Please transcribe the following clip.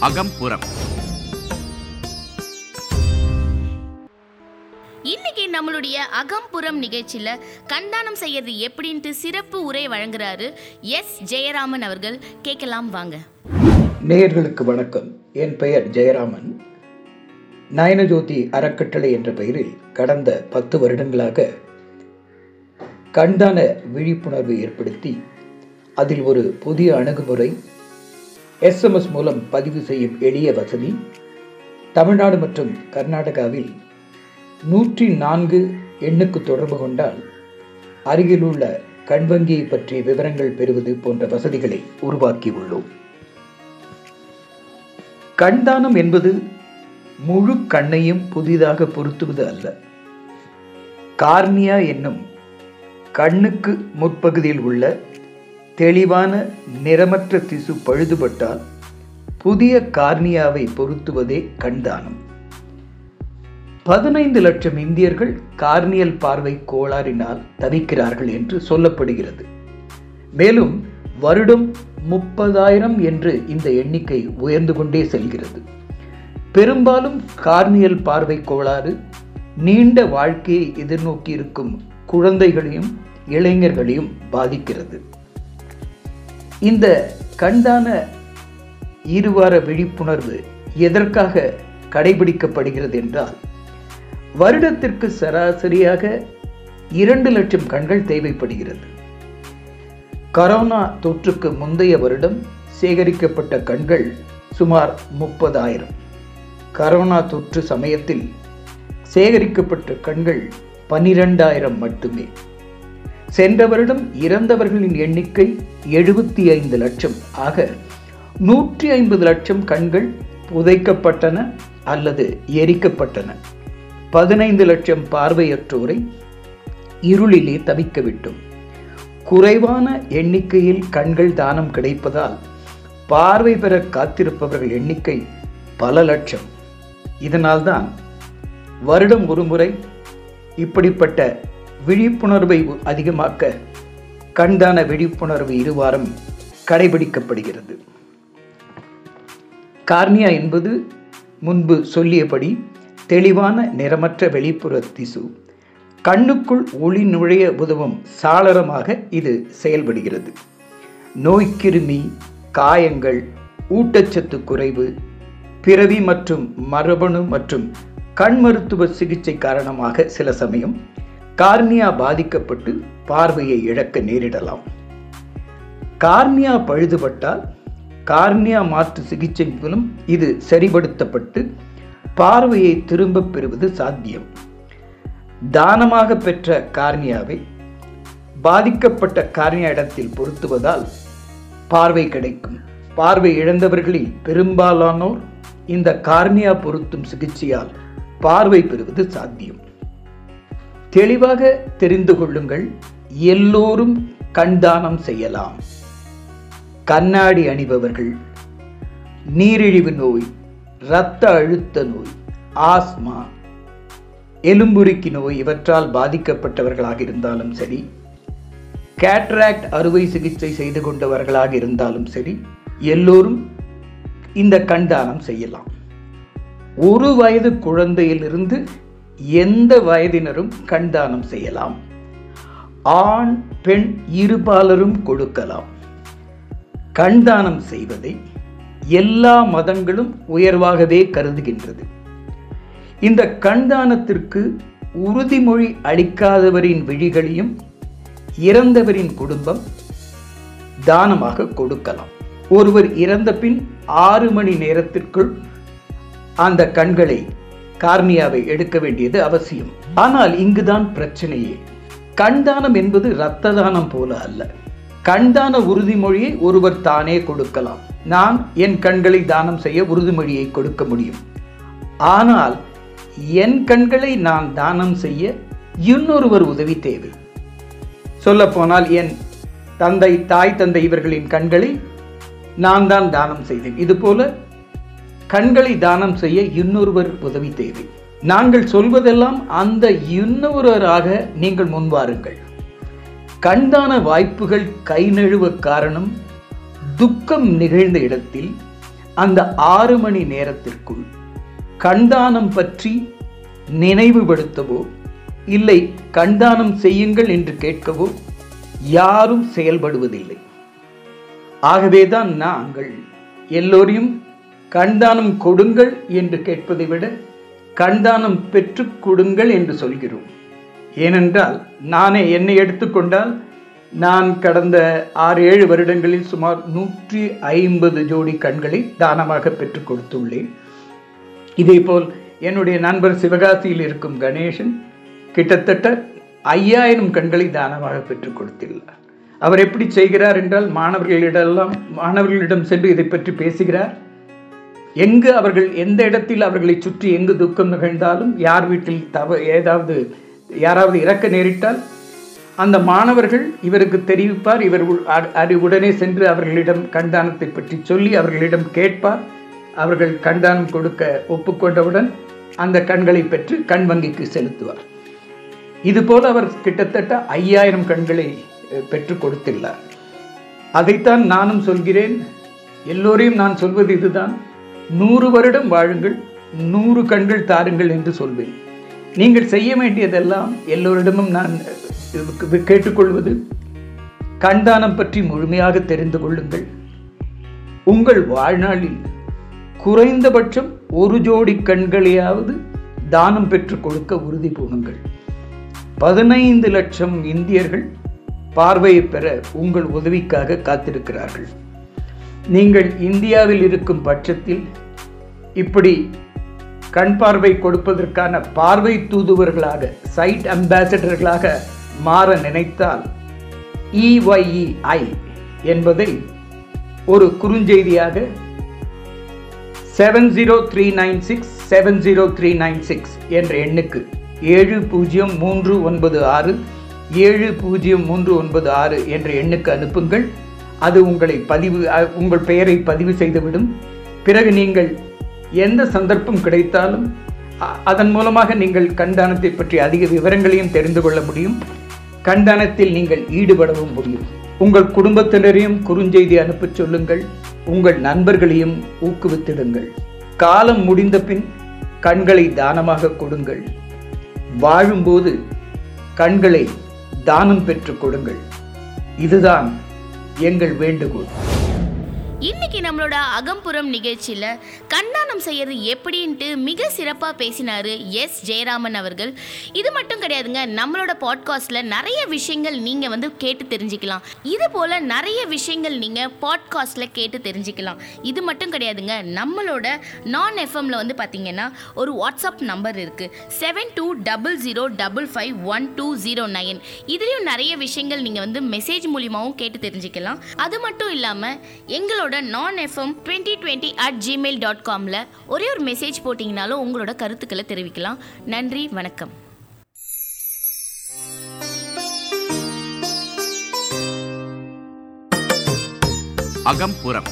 அகம்புறம். இன்னைக்கு நம்மளுடைய அகம்புறம் நிகழ்ச்சியில கண்தானம் செய்யறது எப்படின்ட்டு சிறப்பு உரை வழங்குறாரு எஸ் ஜெயராமன் அவர்கள். கேட்கலாம் வாங்க. நேயர்களுக்கு வணக்கம். என் பெயர் ஜெயராமன். நயனஜோதி அறக்கட்டளை என்ற பெயரில் கடந்த பத்து வருடங்களாக கண்தான விழிப்புணர்வு ஏற்படுத்தி அதில் ஒரு புதிய அணுகுமுறை எஸ்எம்எஸ் மூலம் பதிவு செய்யும் எளிய வசதி தமிழ்நாடு மற்றும் கர்நாடகாவில் நூற்றி நான்கு எண்ணுக்கு தொடர்பு கொண்டால் அருகிலுள்ள கண் வங்கியை பற்றிய விவரங்கள் பெறுவது போன்ற வசதிகளை உருவாக்கியுள்ளோம் கண்தானம் என்பது முழு கண்ணையும் புதிதாக பொருத்துவது அல்ல. கார்னியா என்னும் கண்ணுக்கு முற்பகுதியில் உள்ள தெளிவான நிறமற்ற திசு பழுதுபட்டால் புதிய கார்னியாவை பொருத்துவதே கண்தானம். பதினைந்து லட்சம் இந்தியர்கள் கார்னியல் பார்வை கோளாறினால் தவிக்கிறார்கள் என்று சொல்லப்படுகிறது. மேலும் வருடம் முப்பதாயிரம் என்று இந்த எண்ணிக்கை உயர்ந்து கொண்டே செல்கிறது. பெரும்பாலும் கார்னியல் பார்வை கோளாறு நீண்ட வாழ்க்கையை எதிர்நோக்கி இருக்கும் குழந்தைகளையும் இளைஞர்களையும் பாதிக்கிறது. இந்த கண்டான இருவார விழிப்புணர்வு எதற்காக கடைபிடிக்கப்படுகிறது என்றால் வருடத்திற்கு சராசரியாக இரண்டு லட்சம் கண்கள் தேவைப்படுகிறது. கரோனா தொற்றுக்கு முந்தைய வருடம் சேகரிக்கப்பட்ட கண்கள் சுமார் முப்பதாயிரம். கரோனா தொற்று சமயத்தில் சேகரிக்கப்பட்ட கண்கள் பனிரெண்டாயிரம் மட்டுமே. சென்ற வருடம் இறந்தவர்களின் எண்ணிக்கை எழுபத்தி ஐந்து லட்சம். ஆக நூற்றி ஐம்பது லட்சம் கண்கள் புதைக்கப்பட்டன அல்லது எரிக்கப்பட்டன. பதினைந்து லட்சம் பார்வையற்றோரை இருளிலே தவிக்க விட்டோம் குறைவான எண்ணிக்கையில் கண்கள் தானம் கிடைப்பதால் பார்வை பெற காத்திருப்பவர்கள் எண்ணிக்கை பல லட்சம். இதனால்தான் வருடம் ஒருமுறை இப்படிப்பட்ட விழிப்புணர்வை அதிகமாக்க கண்தான விழிப்புணர்வு இருவாரம் கடைபிடிக்கப்படுகிறது. கார்னியா என்பது முன்பு சொல்லியபடி தெளிவான நிறமற்ற வெளிப்புற திசு. கண்ணுக்குள் ஒளி நுழைய உதவும் சாளரமாக இது செயல்படுகிறது. நோய்க்கிருமி காயங்கள் ஊட்டச்சத்து குறைவு பிறவி மற்றும் மரபணு மற்றும் கண் மருத்துவ சிகிச்சை காரணமாக சில சமயம் கார்னியா பாதிக்கப்பட்டு பார்வையை இழக்க நேரிடலாம். கார்னியா பழுதுபட்டால் கார்னியா மாற்று சிகிச்சை மூலம் இது சரிபடுத்தப்பட்டு பார்வையை திரும்பப் பெறுவது சாத்தியம். தானமாக பெற்ற கார்னியாவை பாதிக்கப்பட்ட கார்னியா இடத்தில் பொருத்துவதால் பார்வை கிடைக்கும். பார்வை இழந்தவர்களில் பெரும்பாலானோர் இந்த கார்னியா பொருத்தும் சிகிச்சையால் பார்வை பெறுவது சாத்தியம். தெளிவாக தெரிந்து கொள்ளுங்கள் எல்லோரும் கண்தானம் செய்யலாம். கண்ணாடி அணிபவர்கள் நீரிழிவு நோய் இரத்த அழுத்த நோய் ஆஸ்மா எலும்புருக்கி நோய் இவற்றால் பாதிக்கப்பட்டவர்களாக இருந்தாலும் சரி கேட்ராக்ட் அறுவை சிகிச்சை செய்து கொண்டவர்களாக இருந்தாலும் சரி எல்லோரும் இந்த கண்தானம் செய்யலாம். ஒரு வயது குழந்தையிலிருந்து எந்த வயதினரும் கண்தானம் செய்யலாம். ஆண் பெண் இருபாலரும் கொடுக்கலாம். கண்தானம் செய்வதை எல்லா மதங்களும் உயர்வாகவே கருதுகின்றது. இந்த கண்தானத்திற்கு உறுதிமொழி அளிக்காதவரின் விழிகளையும் இறந்தவரின் குடும்பம் தானமாக கொடுக்கலாம். ஒருவர் இறந்த பின் ஆறு மணி நேரத்திற்குள் அந்த கண்களை கார்னியாவை எடுக்க வேண்டியது அவசியம். ஆனால் இங்குதான் பிரச்சனையே. கண்தானம் என்பது இரத்த தானம் போல அல்ல. கண்தான உறுதிமொழியை ஒருவர் தானே கொடுக்கலாம். நான் என் கண்களை தானம் செய்ய உறுதிமொழியை கொடுக்க முடியும். ஆனால் என் கண்களை நான் தானம் செய்ய இன்னொருவர் உதவி தேவை. சொல்லப்போனால் என் தந்தை தாய் தந்தை இவர்களின் கண்களை நான் தான் தானம் செய்தேன். இதுபோல கண்களை தானம் செய்ய இன்னொருவர் உதவி தேவை. நாங்கள் சொல்வதெல்லாம் அந்த இன்னொருவராக நீங்கள் முன்வாருங்கள் கண்தான வாய்ப்புகள் கை நழுவ காரணம் துக்கம் நிகழ்ந்த இடத்தில் அந்த ஆறு மணி நேரத்திற்குள் கண்தானம் பற்றி நினைவுபடுத்தவோ இல்லை கண்தானம் செய்யுங்கள் என்று கேட்கவோ யாரும் செயல்படுவதில்லை. ஆகவேதான் நாங்கள் எல்லோரையும் கண்தானம் கொடுங்கள் என்று கேட்பதை விட கண்தானம் பெற்றுக் கொடுங்கள் என்று சொல்கிறோம். ஏனென்றால் நானே என்னை எடுத்துக்கொண்டால் நான் கடந்த ஆறு ஏழு வருடங்களில் சுமார் நூற்றி ஐம்பது ஜோடி கண்களை தானமாக பெற்றுக் கொடுத்துள்ளேன். இதேபோல் என்னுடைய நண்பர் சிவகாசியில் இருக்கும் கணேசன் கிட்டத்தட்ட ஐயாயிரம் கண்களை தானமாக பெற்றுக் கொடுத்துள்ளார். அவர் எப்படி செய்கிறார் என்றால் மாணவர்களிடெல்லாம் மாணவர்களிடம் சென்று இதை பற்றி பேசுகிறார். எங்கு அவர்கள் எந்த இடத்தில் அவர்களை சுற்றி எங்கு துக்கம் நிகழ்ந்தாலும் யார் வீட்டில் தவ ஏதாவது யாராவது இறக்க நேரிட்டால் அந்த மாணவர்கள் இவருக்கு தெரிவிப்பார். இவர் அது உடனே சென்று அவர்களிடம் கண்டானத்தை பற்றி சொல்லி அவர்களிடம் கேட்பார். அவர்கள் கண்டானம் கொடுக்க ஒப்புக்கொண்டவுடன் அந்த கண்களை பெற்று கண் வங்கிக்கு செலுத்துவார். இதுபோல் அவர் கிட்டத்தட்ட ஐயாயிரம் கண்களை பெற்று கொடுத்துள்ளார். அதைத்தான் நானும் சொல்கிறேன். எல்லோரையும் நான் சொல்வது இதுதான். நூறு வருடம் வாழுங்கள் நூறு கண்கள் தாருங்கள் என்று சொல்வேன். நீங்கள் செய்ய வேண்டியதெல்லாம் எல்லோரிடமும் நான் கேட்டுக்கொள்வது கண்தானம் பற்றி முழுமையாக தெரிந்து கொள்ளுங்கள். உங்கள் வாழ்நாளில் குறைந்தபட்சம் ஒரு ஜோடி கண்களையாவது தானம் பெற்றுக் கொடுக்க உறுதி பூணுங்கள். பதினைந்து லட்சம் இந்தியர்கள் பார்வையை பெற உங்கள் உதவிக்காக காத்திருக்கிறார்கள். நீங்கள் இந்தியாவில் இருக்கும் பட்சத்தில் இப்படி கண் பார்வை கொடுப்பதற்கான பார்வை தூதுவர்களாக சைட் அம்பாசடர்களாக மாற நினைத்தால் இஒய்இஐ என்பதை ஒரு குறுஞ்செய்தியாக seven zero three nine six seven zero three nine six என்ற எண்ணுக்கு ஏழு பூஜ்ஜியம் மூன்று ஒன்பது ஆறு ஏழு பூஜ்ஜியம் மூன்று ஒன்பது ஆறு என்ற எண்ணுக்கு அனுப்புங்கள். அது உங்களை பதிவு உங்கள் பெயரை பதிவு செய்துவிடும். பிறகு நீங்கள் எந்த சந்தர்ப்பம் கிடைத்தாலும் அதன் மூலமாக நீங்கள் கண்தானத்தை பற்றி அதிக விவரங்களையும் தெரிந்து கொள்ள முடியும். கண்தானத்தில் நீங்கள் ஈடுபடவும் முடியும். உங்கள் குடும்பத்தினரையும் குறுஞ்செய்தி அனுப்பச் சொல்லுங்கள். உங்கள் நண்பர்களையும் ஊக்குவித்திடுங்கள். காலம் முடிந்த பின் கண்களை தானமாக கொடுங்கள். வாழும்போது கண்களை தானம் பெற்றுக் கொடுங்கள். இதுதான் எங்கள் வேண்டுகோள். இன்னைக்கு நம்மளோட அகம்புறம் நிகழ்ச்சியில் கண்ணானம் செய்யறது எப்படின்ட்டு மிக சிறப்பாக பேசினாரு எஸ் ஜெயராமன் அவர்கள். இது மட்டும் கிடையாதுங்க நம்மளோட பாட்காஸ்ட்டில் நிறைய விஷயங்கள் நீங்கள் வந்து கேட்டு தெரிஞ்சுக்கலாம். இது போல நிறைய விஷயங்கள் நீங்கள் பாட்காஸ்ட்டில் கேட்டு தெரிஞ்சுக்கலாம். இது மட்டும் கிடையாதுங்க நம்மளோட நான் எஃப்எம்ல வந்து பார்த்தீங்கன்னா ஒரு வாட்ஸ்அப் நம்பர் இருக்கு. Seven two double zero double five one two zero nine இதுலேயும் நிறைய விஷயங்கள் நீங்கள் வந்து மெசேஜ் மூலியமாகவும் கேட்டு தெரிஞ்சுக்கலாம். அது மட்டும் இல்லாமல் எங்களோட நான் FM twenty twenty at Gmail dot காமில் ஒரே ஒரு மெசேஜ் போட்டிங்கனாலும் உங்களோட கருத்துக்களை தெரிவிக்கலாம். நன்றி வணக்கம். அகம்புறம்.